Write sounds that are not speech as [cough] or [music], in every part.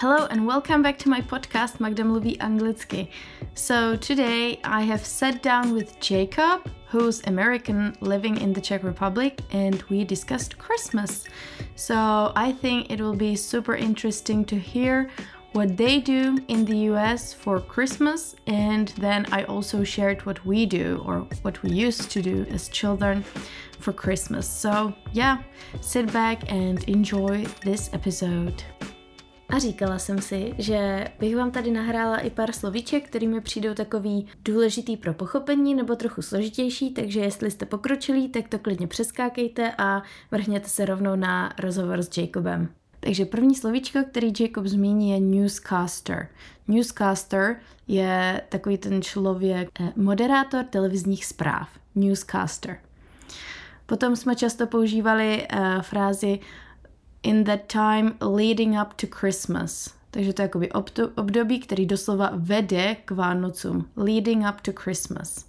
Hello and welcome back to my podcast Magda mluví anglicky. So today I have sat down with Jacob, who's American living in the Czech Republic, and we discussed Christmas. So I think it will be super interesting to hear what they do in the US for Christmas, and then I also shared what we do or what we used to do as children for Christmas. So, yeah, sit back and enjoy this episode. A říkala jsem si, že bych vám tady nahrála i pár slovíček, který mi přijdou takový důležitý pro pochopení nebo trochu složitější, takže jestli jste pokročilí, tak to klidně přeskákejte a vrhněte se rovnou na rozhovor s Jacobem. Takže první slovíčko, který Jacob zmíní, je newscaster. Newscaster je takový ten člověk, eh, moderátor televizních zpráv. Newscaster. Potom jsme často používali uh, frázi in that time leading up to Christmas. Takže to je jakoby období, který doslova vede k Vánocům. Leading up to Christmas.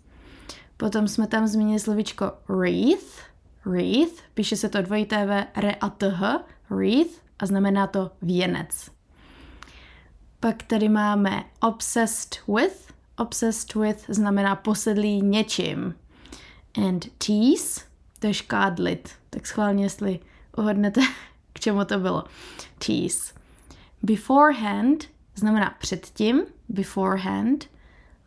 Potom jsme tam zmínili slovičko wreath. Wreath, píše se to dvojité V, re a th, wreath, a znamená to věnec. Pak tady máme obsessed with. Obsessed with znamená posedlý něčím. And tease, to je škádlit. Tak schválně, jestli uhodnete, čemu to bylo. Tease. Beforehand znamená předtím, beforehand.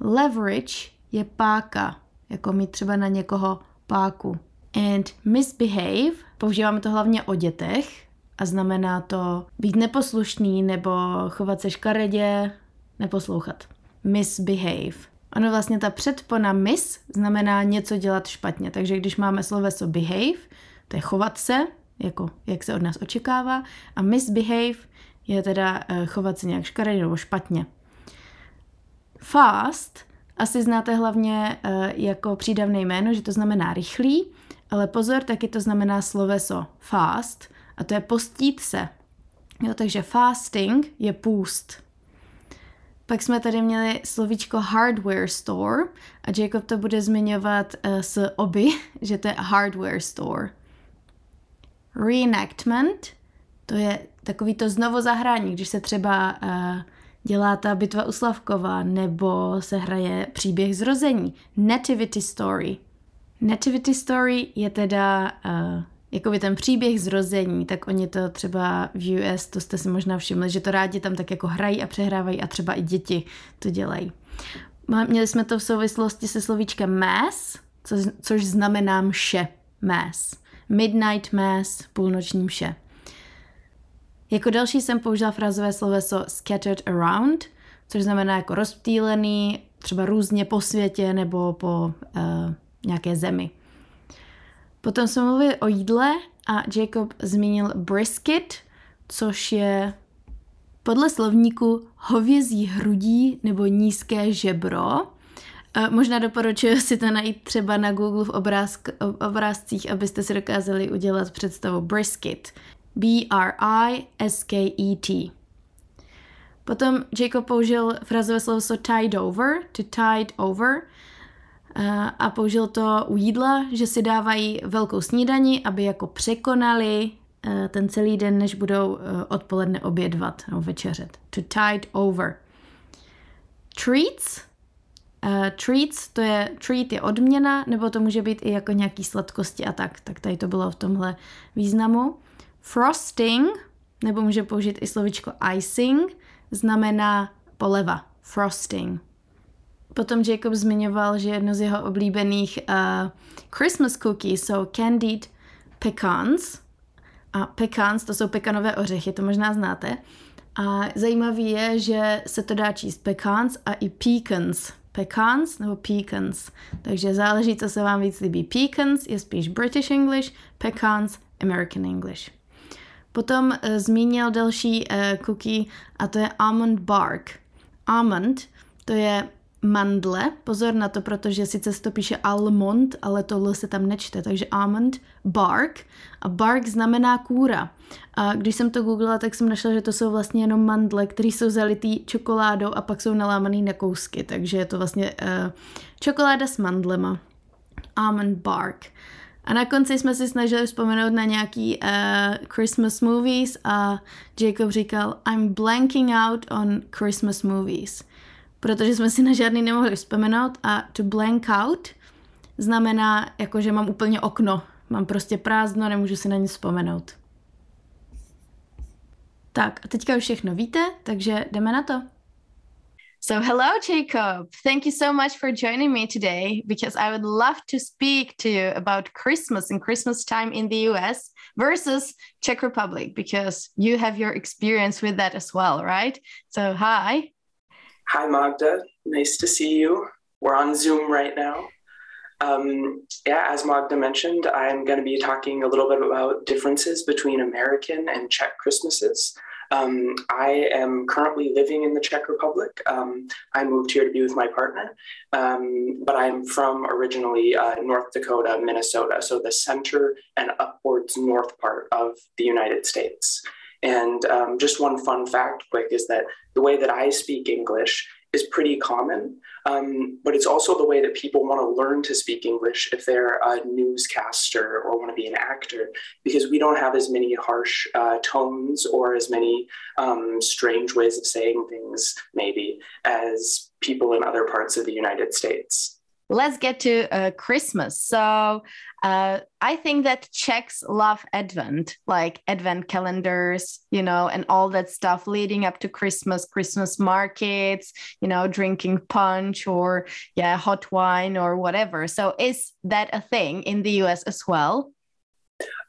Leverage je páka, jako mít třeba na někoho páku. And misbehave, používáme to hlavně o dětech a znamená to být neposlušný nebo chovat se škaredě, neposlouchat. Misbehave. Ono vlastně ta předpona mis znamená něco dělat špatně, takže když máme sloveso behave, to je chovat se, jako jak se od nás očekává, a misbehave je teda uh, chovat se nějak škaredě nebo špatně. Fast asi znáte hlavně uh, jako přídavné jméno, že to znamená rychlý, ale pozor, taky to znamená sloveso fast a to je postít se. Jo, takže fasting je půst. Pak jsme tady měli slovíčko hardware store a Jacob to bude zmiňovat uh, s oby, [laughs] že to je hardware store. Reenactment, to je takový to znovu zahrání, když se třeba uh, dělá ta bitva u Slavkova nebo se hraje příběh zrození. Nativity story. Nativity story je teda uh, jakoby ten příběh zrození, tak oni to třeba v US, to jste si možná všimli, že to rádi tam tak jako hrají a přehrávají a třeba i děti to dělají. Měli jsme to v souvislosti se slovíčkem mass, co, což znamená mše, mass. Midnight mass, půlnoční mše. Jako další jsem použila frázové sloveso scattered around, což znamená jako rozptýlený, třeba různě po světě nebo po uh, nějaké zemi. Potom jsme mluvili o jídle a Jacob zmínil brisket, což je podle slovníku hovězí hrudí nebo nízké žebro. Možná doporučuji si to najít třeba na Google v obrázk, obrázcích, abyste si dokázali udělat představu brisket. B-R-I-S-K-E-T. Potom Jacob použil frazové slovo tied over, to tide over, a použil to u jídla, že si dávají velkou snídani, aby jako překonali eh, ten celý den, než budou eh, odpoledne obědvat nebo večeřet. To tide over. Treats. Uh, treats, to je, treat je odměna, nebo to může být i jako nějaký sladkosti a tak. Tak tady to bylo v tomhle významu. Frosting, nebo může použít i slovičko icing, znamená poleva. Frosting. Potom Jacob zmiňoval, že jedno z jeho oblíbených uh, Christmas cookies jsou candied pecans. A pecans, to jsou pekanové ořechy, to možná znáte. A zajímavý je, že se to dá číst pecans a i pecans. Pecans nebo pecans. Takže záleží, co se vám víc líbí. Pecans je spíš British English, pecans American English. Potom uh, zmínil další uh, cookie a to je almond bark. Almond, to je mandle, pozor na to, protože sice se to píše almond, ale tohle se tam nečte, takže almond, bark a bark znamená kůra. A když jsem to googlila, tak jsem našla, že to jsou vlastně jenom mandle, které jsou zalitý čokoládou a pak jsou nalámaný na kousky, takže je to vlastně uh, čokoláda s mandlema. Almond bark. A na konci jsme si snažili vzpomenout na nějaký uh, Christmas movies a Jacob říkal I'm blanking out on Christmas movies. Protože jsme si na žádný nemohli vzpomenout a to blank out znamená, jako že mám úplně okno. Mám prostě prázdno, nemůžu si na nic vzpomenout. Tak a teďka už všechno víte, takže jdeme na to. So, hello, Jacob. Thank you so much for joining me today because I would love to speak to you about Christmas and Christmas time in the US versus Czech Republic because you have your experience with that as well, right? So, hi. Hi, Magda. Nice to see you. We're on Zoom right now. Um, yeah, as Magda mentioned, I'm going to be talking a little bit about differences between American and Czech Christmases. Um, I am currently living in the Czech Republic. Um, I moved here to be with my partner, um, but I'm from originally uh, North Dakota, Minnesota, so the center and upwards north part of the United States. And um, just one fun fact, quick, is that the way that I speak English is pretty common, um, but it's also the way that people want to learn to speak English if they're a newscaster or want to be an actor, because we don't have as many harsh uh, tones or as many um, strange ways of saying things, maybe, as people in other parts of the United States let's get to uh, Christmas. So uh, I think that Czechs love Advent, like Advent calendars, you know, and all that stuff leading up to Christmas, Christmas markets, you know, drinking punch or yeah, hot wine or whatever. So is that a thing in the US as well?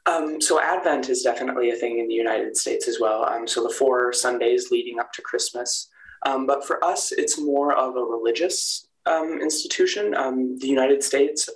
Um, so Advent is definitely a thing in the United States as well. Um, so the four Sundays leading up to Christmas. Um, but for us, it's more of a religious um, institution. Um, the United States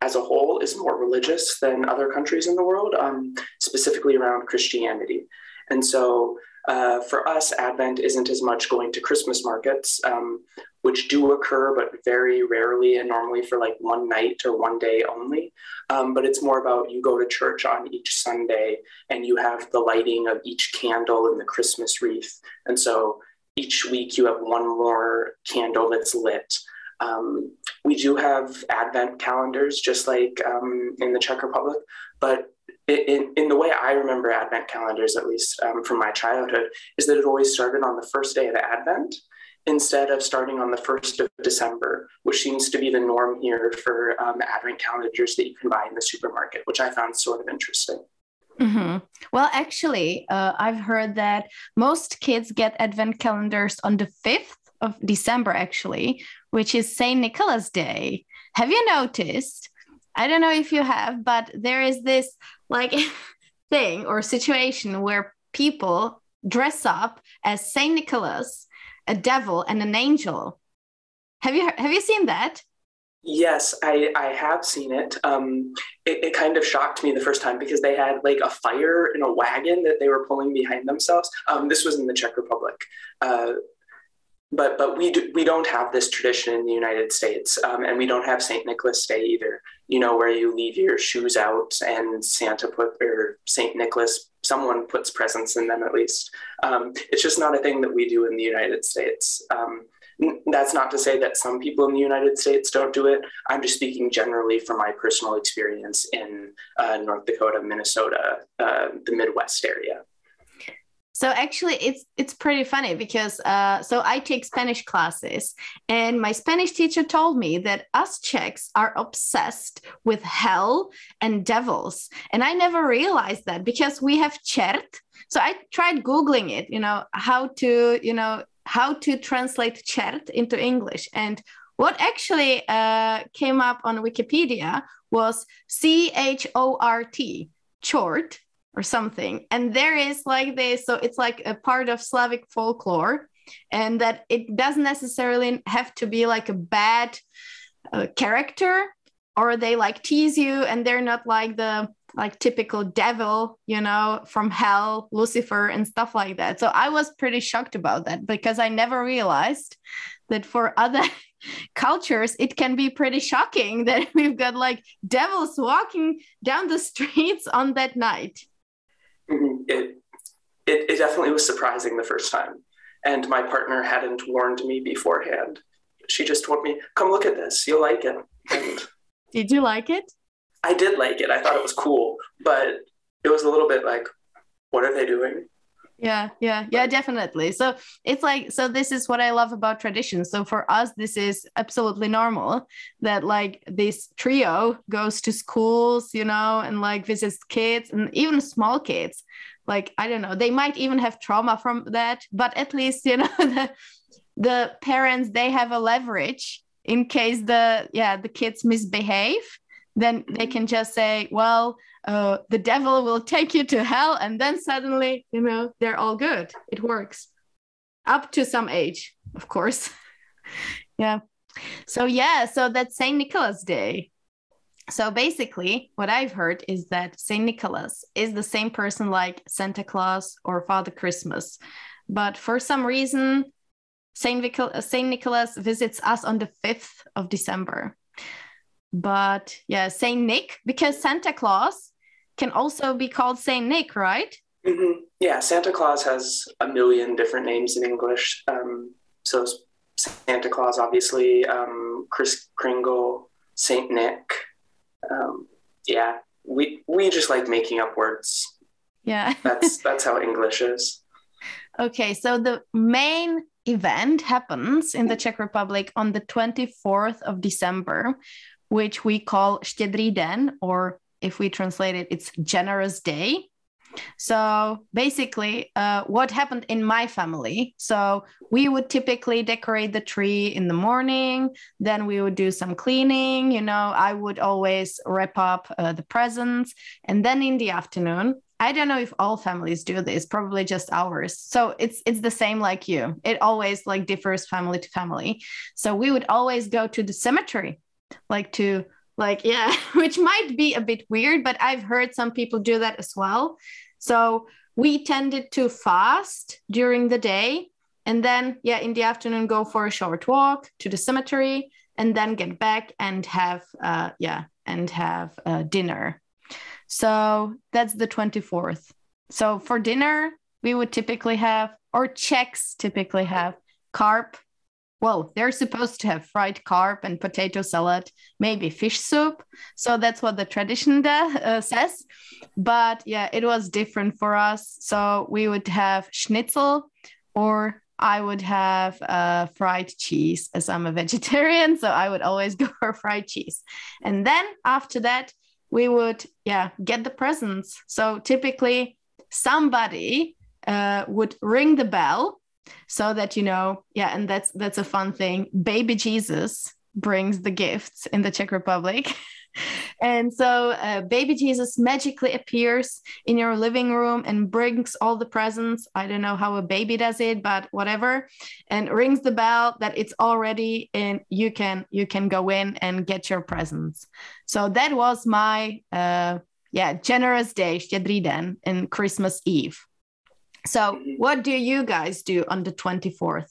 as a whole is more religious than other countries in the world, um, specifically around Christianity. And so uh, for us, Advent isn't as much going to Christmas markets, um, which do occur, but very rarely and normally for like one night or one day only. Um, but it's more about you go to church on each Sunday and you have the lighting of each candle in the Christmas wreath. And so each week you have one more candle that's lit. Um, we do have Advent calendars, just like um, in the Czech Republic, but in, in the way I remember Advent calendars, at least um, from my childhood, is that it always started on the first day of Advent instead of starting on the 1st of December, which seems to be the norm here for um, Advent calendars that you can buy in the supermarket, which I found sort of interesting. Mm-hmm. Well, actually, uh, I've heard that most kids get Advent calendars on the 5th of December, actually, which is St. Nicholas Day. Have you noticed? I don't know if you have, but there is this like [laughs] thing or situation where people dress up as Saint Nicholas, a devil, and an angel. Have you have you seen that? Yes, I, I have seen it. Um, it. It kind of shocked me the first time because they had like a fire in a wagon that they were pulling behind themselves. Um, this was in the Czech Republic. Uh, but but we do, we don't have this tradition in the United States, um, and we don't have Saint Nicholas Day either. You know, where you leave your shoes out and Santa put or Saint Nicholas, someone puts presents in them at least. Um, it's just not a thing that we do in the United States. Um, that's not to say that some people in the United States don't do it. I'm just speaking generally from my personal experience in uh, North Dakota, Minnesota, uh, the Midwest area. So actually, it's it's pretty funny because uh, so I take Spanish classes, and my Spanish teacher told me that us Czechs are obsessed with hell and devils, and I never realized that because we have čert. So I tried googling it, you know, how to you know how to translate čert into English, and what actually uh, came up on Wikipedia was C H O R T, chort, or something. And there is like this, so it's like a part of Slavic folklore, and that it doesn't necessarily have to be like a bad uh, character, or they like tease you, and they're not like the like typical devil, you know, from hell, Lucifer, and stuff like that. So I was pretty shocked about that because I never realized that for other [laughs] cultures it can be pretty shocking [laughs] that we've got like devils walking down the [laughs] streets on that night. Mm-hmm. it, it, it definitely was surprising the first time. And my partner hadn't warned me beforehand. She just told me, come look at this, you'll like it. And [laughs] Did you like it? I did like it. I thought it was cool, but it was a little bit like, what are they doing? Yeah, yeah, yeah, definitely. So it's like, so this is what I love about tradition. So for us, this is absolutely normal that like this trio goes to schools, you know, and like visits kids and even small kids. Like, I don't know, they might even have trauma from that, but at least, you [laughs] know, the, the parents, they have a leverage in case the, yeah, the kids misbehave then they can just say, well, uh, the devil will take you to hell. And then suddenly, you know, they're all good. It works up to some age, of course. [laughs] yeah. So, yeah, so that's St. Nicholas Day. So basically, what I've heard is that St. Nicholas is the same person like Santa Claus or Father Christmas. But for some reason, St. Nicholas visits us on the 5th of December but yeah, Saint Nick because Santa Claus can also be called Saint Nick, right? Mm-hmm. Yeah, Santa Claus has a million different names in English. Um, so Santa Claus, obviously, um, Kris Kringle, Saint Nick. Um, yeah, we we just like making up words. Yeah, [laughs] that's that's how English is. Okay, so the main event happens in the Czech Republic on the 24th of December, which we call Štědrý den, or if we translate it, it's generous day. So basically, uh, what happened in my family? So we would typically decorate the tree in the morning, then we would do some cleaning. You know, I would always wrap up uh, the presents, and then in the afternoon, I don't know if all families do this, probably just ours. So it's it's the same like you. It always like differs family to family. So we would always go to the cemetery like to like yeah [laughs] which might be a bit weird but i've heard some people do that as well. So we tended to fast during the day and then yeah in the afternoon go for a short walk to the cemetery and then get back and have uh yeah and have uh, dinner. So that's the 24th so for dinner we would typically have or czechs typically have carp well, they're supposed to have fried carp and potato salad, maybe fish soup. So that's what the tradition uh, says. But yeah, it was different for us. So we would have schnitzel or I would have uh, fried cheese as I'm a [laughs] vegetarian. So I would always [laughs] go for fried cheese. And then after that, we would, yeah, get the presents. So typically, somebody uh, would ring the bell so that you know yeah and that's that's a fun thing. Baby jesus brings the gifts in the czech republic. [laughs] And so uh, baby jesus magically appears in your living room and brings all the presents. I don't know how a baby does it but whatever. And rings the bell that it's all ready and you can you can go in and get your presents. So that was my uh yeah generous day Štědrý den christmas eve so, what do you guys do on the 24th?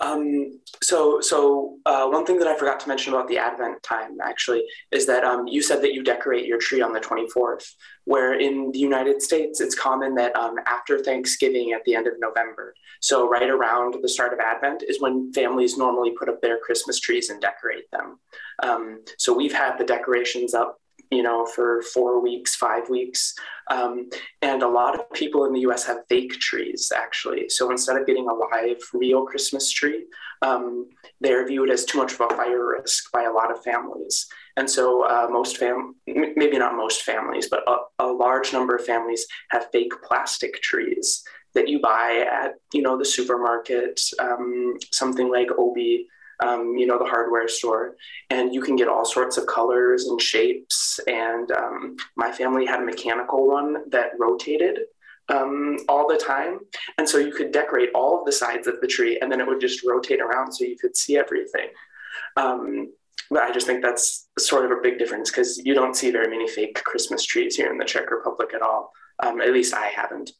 Um, so, so uh, one thing that I forgot to mention about the Advent time actually is that um, you said that you decorate your tree on the 24th, where in the United States it's common that um, after Thanksgiving at the end of November, so right around the start of Advent, is when families normally put up their Christmas trees and decorate them. Um, so we've had the decorations up you know, for four weeks, five weeks. Um, and a lot of people in the US have fake trees, actually. So instead of getting a live, real Christmas tree, um, they're viewed as too much of a fire risk by a lot of families. And so uh, most fam, maybe not most families, but a, a large number of families have fake plastic trees that you buy at, you know, the supermarket, um, something like Obi um, you know, the hardware store, and you can get all sorts of colors and shapes. And um, my family had a mechanical one that rotated um, all the time. And so you could decorate all of the sides of the tree and then it would just rotate around so you could see everything. Um, but I just think that's sort of a big difference because you don't see very many fake Christmas trees here in the Czech Republic at all. Um, at least I haven't.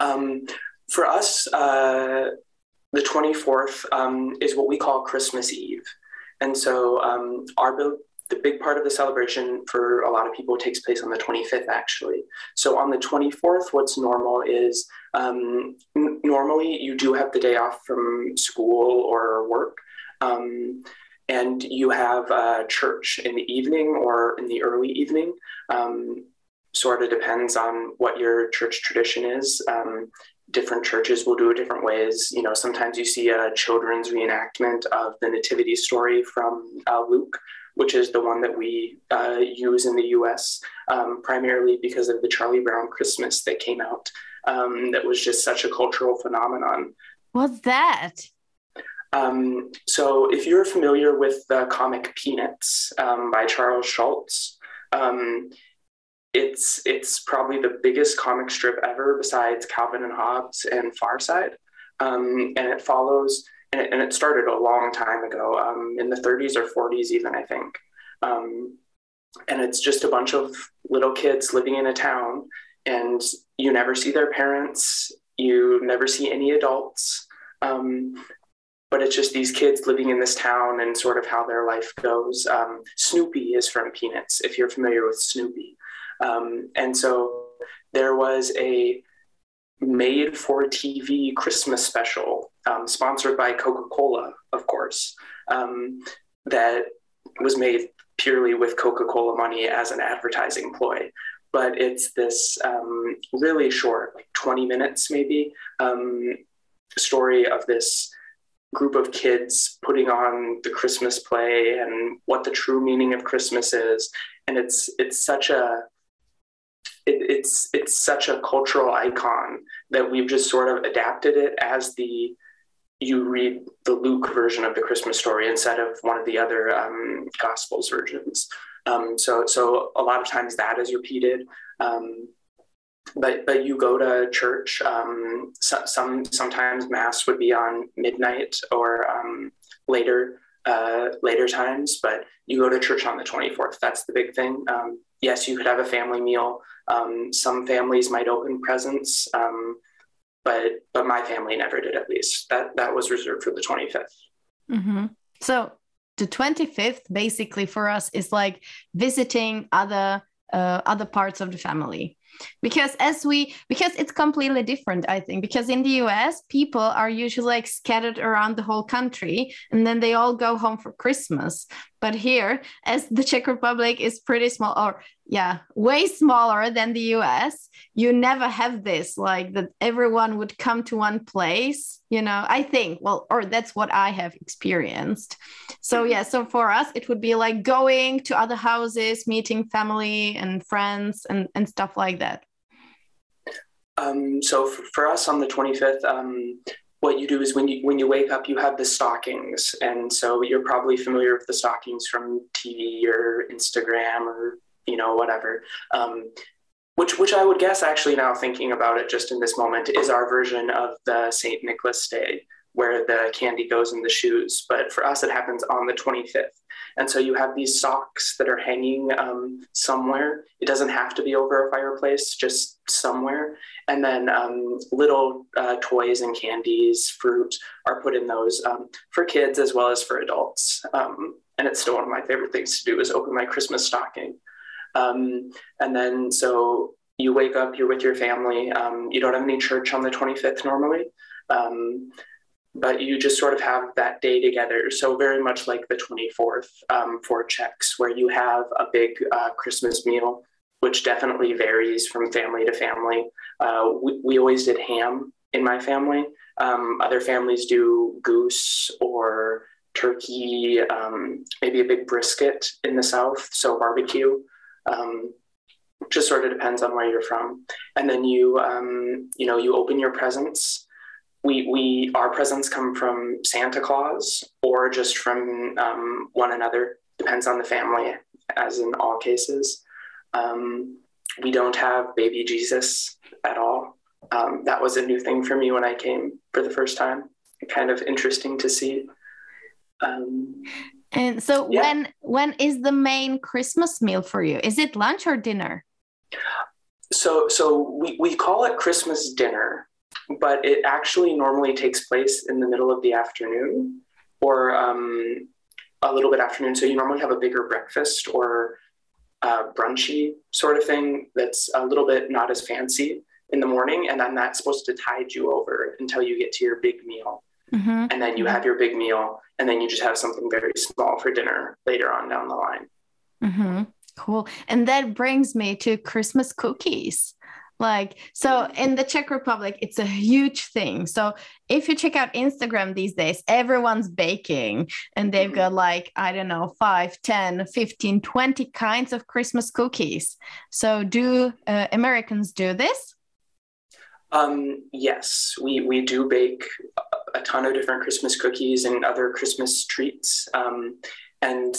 Um, for us, uh, the 24th um, is what we call Christmas Eve. And so um, our the big part of the celebration for a lot of people takes place on the 25th, actually. So on the 24th, what's normal is um, n- normally you do have the day off from school or work. Um, and you have a church in the evening or in the early evening. Um, sort of depends on what your church tradition is. Um, different churches will do it different ways. You know, sometimes you see a children's reenactment of the nativity story from uh, Luke, which is the one that we uh, use in the US, um, primarily because of the Charlie Brown Christmas that came out. Um, that was just such a cultural phenomenon. What's that? Um, so, if you're familiar with the comic Peanuts um, by Charles Schulz, um, it's it's probably the biggest comic strip ever, besides Calvin and Hobbes and Far Side, um, and it follows. And it, and it, started a long time ago, um, in the 30s or 40s, even I think. Um, and it's just a bunch of little kids living in a town, and you never see their parents. You never see any adults. Um, but it's just these kids living in this town and sort of how their life goes. Um, Snoopy is from Peanuts, if you're familiar with Snoopy. Um, and so there was a made for TV Christmas special, um, sponsored by Coca Cola, of course, um, that was made purely with Coca Cola money as an advertising ploy. But it's this um, really short, like 20 minutes maybe, um, story of this group of kids putting on the Christmas play and what the true meaning of Christmas is. And it's it's such a it, it's it's such a cultural icon that we've just sort of adapted it as the you read the Luke version of the Christmas story instead of one of the other um, Gospels versions. Um, so so a lot of times that is repeated. Um, but but you go to church. Um, so, some sometimes mass would be on midnight or um, later uh, later times. But you go to church on the twenty fourth. That's the big thing. Um, yes, you could have a family meal. Um, some families might open presents, um, but but my family never did. At least that that was reserved for the twenty fifth. mm mm-hmm. So the twenty fifth, basically for us, is like visiting other uh, other parts of the family because as we because it's completely different i think. Because in the us people are usually like scattered around the whole country and then they all go home for christmas but here as the czech republic is pretty small or yeah way smaller than the us you never have this like that everyone would come to one place you know i think well or that's what i have experienced. So yeah so for us it would be like going to other houses meeting family and friends and and stuff like that. Um, so for, for, us on the 25th um, what you do is when you when you wake up you have the stockings and so you're probably familiar with the stockings from tv or instagram or you know whatever um, which which I would guess actually now thinking about it just in this moment is our version of the St. Nicholas Day where the candy goes in the shoes. But for us, it happens on the 25th. And so you have these socks that are hanging um, somewhere. It doesn't have to be over a fireplace, just somewhere. And then um, little uh, toys and candies, fruit are put in those um, for kids as well as for adults. Um, and it's still one of my favorite things to do is open my Christmas stocking. Um, and then so you wake up, you're with your family. Um, you don't have any church on the 25th normally, um, but you just sort of have that day together. So very much like the 24th um, for Czechs, where you have a big uh, Christmas meal, which definitely varies from family to family. Uh, we, we always did ham in my family. Um, other families do goose or turkey, um, maybe a big brisket in the South, so barbecue. Um, just sort of depends on where you're from. And then you, um, you know, you open your presents. We, we, our presents come from Santa Claus or just from um, one another. Depends on the family, as in all cases. Um, we don't have baby Jesus at all. Um, that was a new thing for me when I came for the first time. Kind of interesting to see. Um, and so yeah. when when is the main Christmas meal for you? Is it lunch or dinner? So so we, we call it Christmas dinner, but it actually normally takes place in the middle of the afternoon or um, a little bit afternoon. So you normally have a bigger breakfast or uh, brunchy sort of thing that's a little bit not as fancy in the morning, and then that's supposed to tide you over until you get to your big meal. mm-hmm. and then you have your big meal, and then you just have something very small for dinner later on down the line. Mm-hmm. Cool. And that brings me to Christmas cookies. Like, so in the Czech Republic, it's a huge thing. So if you check out Instagram these days, everyone's baking and they've got mm-hmm. like, I don't know, 5, 10, 15, 20 kinds of Christmas cookies. So do uh, Americans do this? Um, yes, we, we do bake a ton of different Christmas cookies and other Christmas treats. Um, and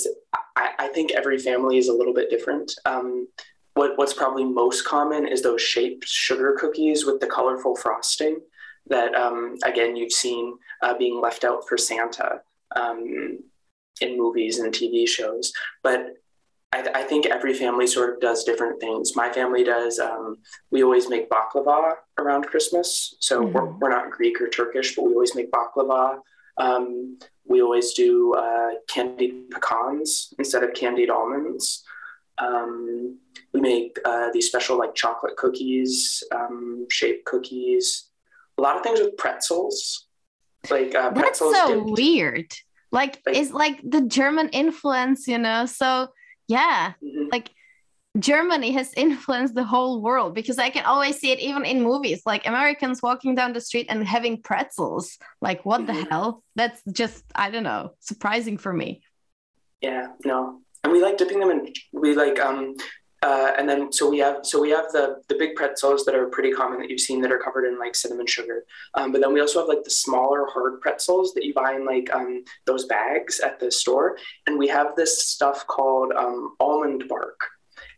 I, I, think every family is a little bit different. Um, what, what's probably most common is those shaped sugar cookies with the colorful frosting that, um, again, you've seen uh, being left out for Santa um, in movies and TV shows. But I, th- I, think every family sort of does different things. My family does, um, we always make baklava around Christmas. So mm-hmm. we're, we're, not Greek or Turkish, but we always make baklava. Um, we always do uh, candied pecans instead of candied almonds. Um, we make uh, these special like chocolate cookies, um, shaped cookies, a lot of things with pretzels. Like uh, pretzels That's so dipped. weird. Like, like it's like the German influence, you know. So yeah, mm-hmm. like Germany has influenced the whole world because I can always see it even in movies, like Americans walking down the street and having pretzels. Like, what mm-hmm. the hell? That's just, I don't know, surprising for me. Yeah, no. And we like dipping them in, we like, um, uh, and then so we have so we have the the big pretzels that are pretty common that you've seen that are covered in like cinnamon sugar. Um, but then we also have like the smaller hard pretzels that you buy in like um, those bags at the store. And we have this stuff called um, almond bark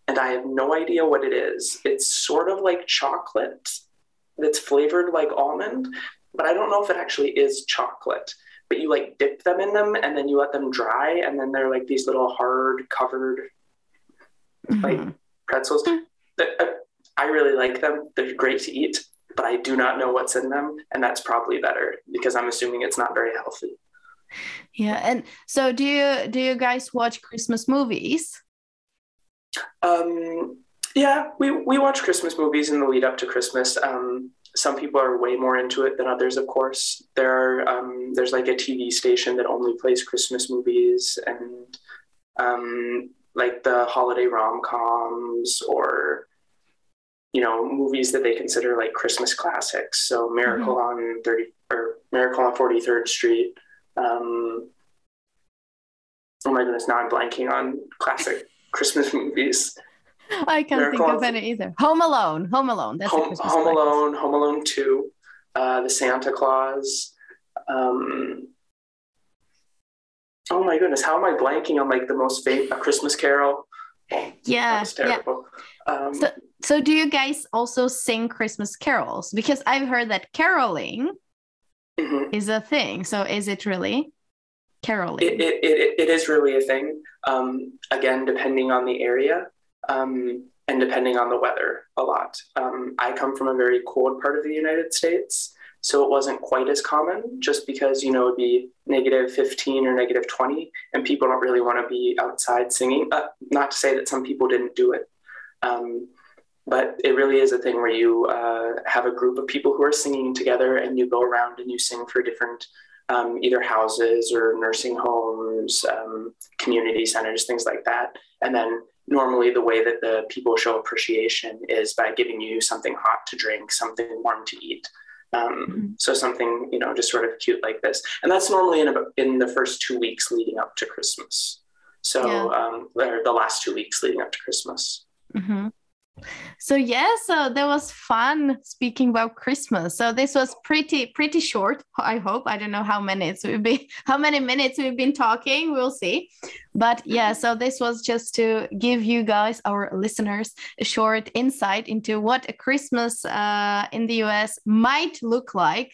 and I have no idea what it is. It's sort of like chocolate that's flavored like almond, but I don't know if it actually is chocolate. But you like dip them in them and then you let them dry, and then they're like these little hard covered mm-hmm. like pretzels. Mm-hmm. I really like them. They're great to eat, but I do not know what's in them, and that's probably better because I'm assuming it's not very healthy. Yeah, and so do you do you guys watch Christmas movies? Um, yeah, we, we watch Christmas movies in the lead up to Christmas. Um, some people are way more into it than others, of course. There are um, there's like a TV station that only plays Christmas movies and um, like the holiday rom coms or you know movies that they consider like Christmas classics. So Miracle mm-hmm. on thirty or Miracle on Forty Third Street. Um, oh my goodness, now I'm blanking on classic [laughs] Christmas movies. I can't Miracle think of any either. Home Alone. Home Alone. That's Home, Home Alone. Home Alone Two. Uh, the Santa Claus. Um, oh my goodness, how am I blanking on like the most famous Christmas Carol? Yeah, yeah. Um, so, so do you guys also sing Christmas carols? Because I've heard that caroling mm-hmm. is a thing. So is it really? caroling? It, it, it, it is really a thing. Um, again, depending on the area um, and depending on the weather a lot. Um, I come from a very cold part of the United States, so it wasn't quite as common just because, you know, it'd be negative 15 or negative 20, and people don't really want to be outside singing. Uh, not to say that some people didn't do it. Um, but it really is a thing where you uh, have a group of people who are singing together and you go around and you sing for different um, either houses or nursing homes, um, community centers, things like that. And then normally the way that the people show appreciation is by giving you something hot to drink, something warm to eat. Um, mm-hmm. So something you know just sort of cute like this, and that's normally in about in the first two weeks leading up to Christmas. So yeah. um, the last two weeks leading up to Christmas. Mm-hmm. So yeah, so that was fun speaking about Christmas. So this was pretty pretty short. I hope I don't know how minutes we've been [laughs] how many minutes we've been talking. We'll see. But yeah, mm-hmm. so this was just to give you guys our listeners a short insight into what a Christmas uh, in the US might look like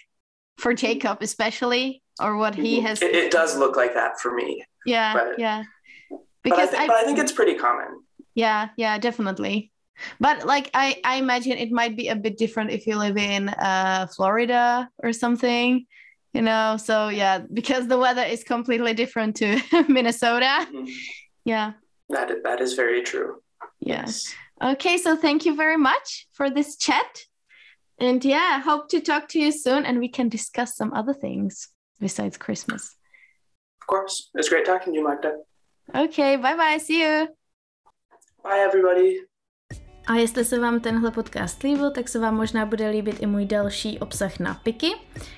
for mm-hmm. Jacob, especially, or what he mm-hmm. has. It, it does look like that for me. Yeah, but, yeah. Because but I, th- I, but I think it's pretty common. Yeah, yeah, definitely but like I, I imagine it might be a bit different if you live in uh, Florida or something, you know. So yeah, because the weather is completely different to [laughs] Minnesota. Mm-hmm. Yeah. That that is very true. Yes. Okay, so thank you very much for this chat. And yeah, hope to talk to you soon and we can discuss some other things. besides Christmas. Of course. It's great talking to you, Magda. Okay, bye bye, see you. Bye, everybody. A jestli se vám tenhle podcast líbil, tak se vám možná bude líbit i můj další obsah na Piky,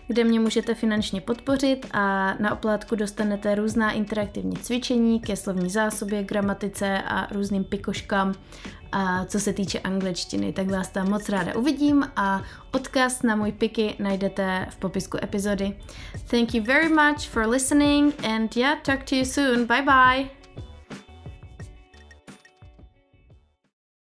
kde mě můžete finančně podpořit a na oplátku dostanete různá interaktivní cvičení ke slovní zásobě, gramatice a různým pikoškám, a co se týče angličtiny, tak vás tam moc ráda uvidím a odkaz na můj Piky najdete v popisku epizody. Thank you very much for listening and yeah, talk to you soon. Bye bye!